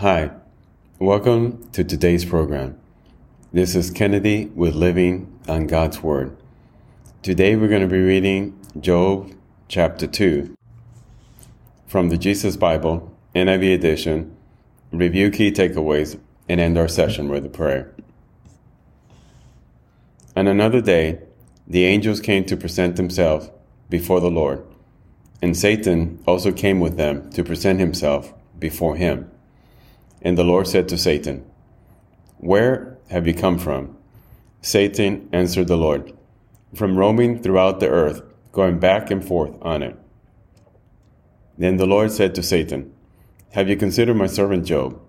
Hi, welcome to today's program. This is Kennedy with Living on God's Word. Today we're going to be reading Job chapter 2 from the Jesus Bible, NIV edition, review key takeaways, and end our session with a prayer. On another day, the angels came to present themselves before the Lord, and Satan also came with them to present himself before him. And the Lord said to Satan, Where have you come from? Satan answered the Lord, From roaming throughout the earth, going back and forth on it. Then the Lord said to Satan, Have you considered my servant Job?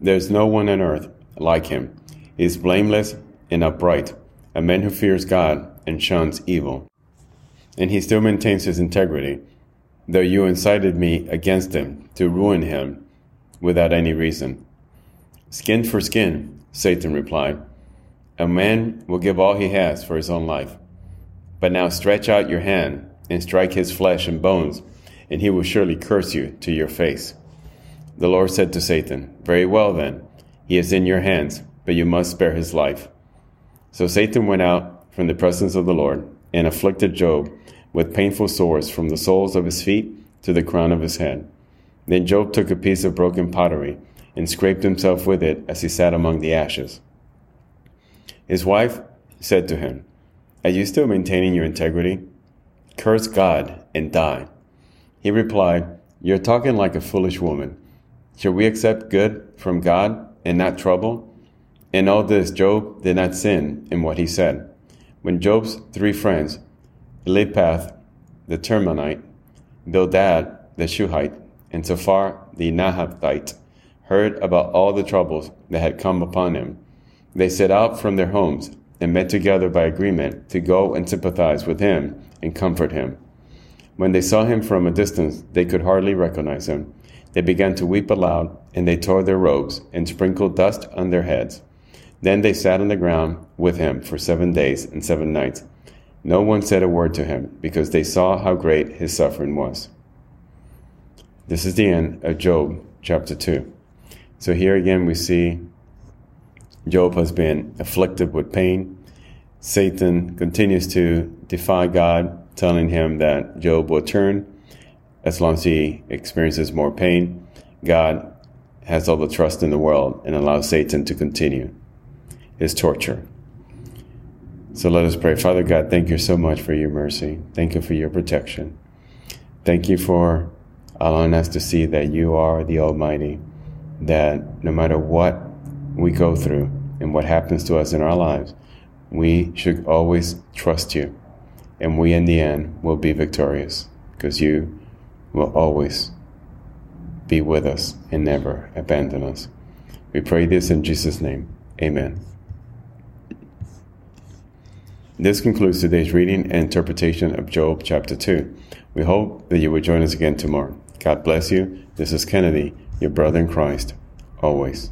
There is no one on earth like him. He is blameless and upright, a man who fears God and shuns evil. And he still maintains his integrity, though you incited me against him to ruin him without any reason. Skin for skin, Satan replied. A man will give all he has for his own life. But now stretch out your hand and strike his flesh and bones, and he will surely curse you to your face. The Lord said to Satan, Very well then, he is in your hands, but you must spare his life. So Satan went out from the presence of the Lord and afflicted Job with painful sores from the soles of his feet to the crown of his head. Then Job took a piece of broken pottery and scraped himself with it as he sat among the ashes. His wife said to him, Are you still maintaining your integrity? Curse God and die. He replied, You're talking like a foolish woman. Shall we accept good from God and not trouble? In all this, Job did not sin in what he said. When Job's three friends, Eliphaz the Temanite, Bildad the Shuhite, and Zophar the Naamathite heard about all the troubles that had come upon him, they set out from their homes and met together by agreement to go and sympathize with him and comfort him. When they saw him from a distance, they could hardly recognize him. They began to weep aloud, and they tore their robes and sprinkled dust on their heads. Then they sat on the ground with him for seven days and seven nights. No one said a word to him, because they saw how great his suffering was. This is the end of Job chapter 2. So here again we see Job has been afflicted with pain. Satan continues to defy God, telling him that Job will turn as long as he experiences more pain. God has all the trust in the world and allows Satan to continue his torture. So let us pray. Father God, thank you so much for your mercy. Thank you for your protection. Thank you for allowing us to see that you are the Almighty, that no matter what we go through and what happens to us in our lives, we should always trust you. And we, in the end, will be victorious because you will always be with us and never abandon us. We pray this in Jesus' name. Amen. This concludes today's reading and interpretation of Job chapter 2. We hope that you will join us again tomorrow. God bless you. This is Kennedy, your brother in Christ, always.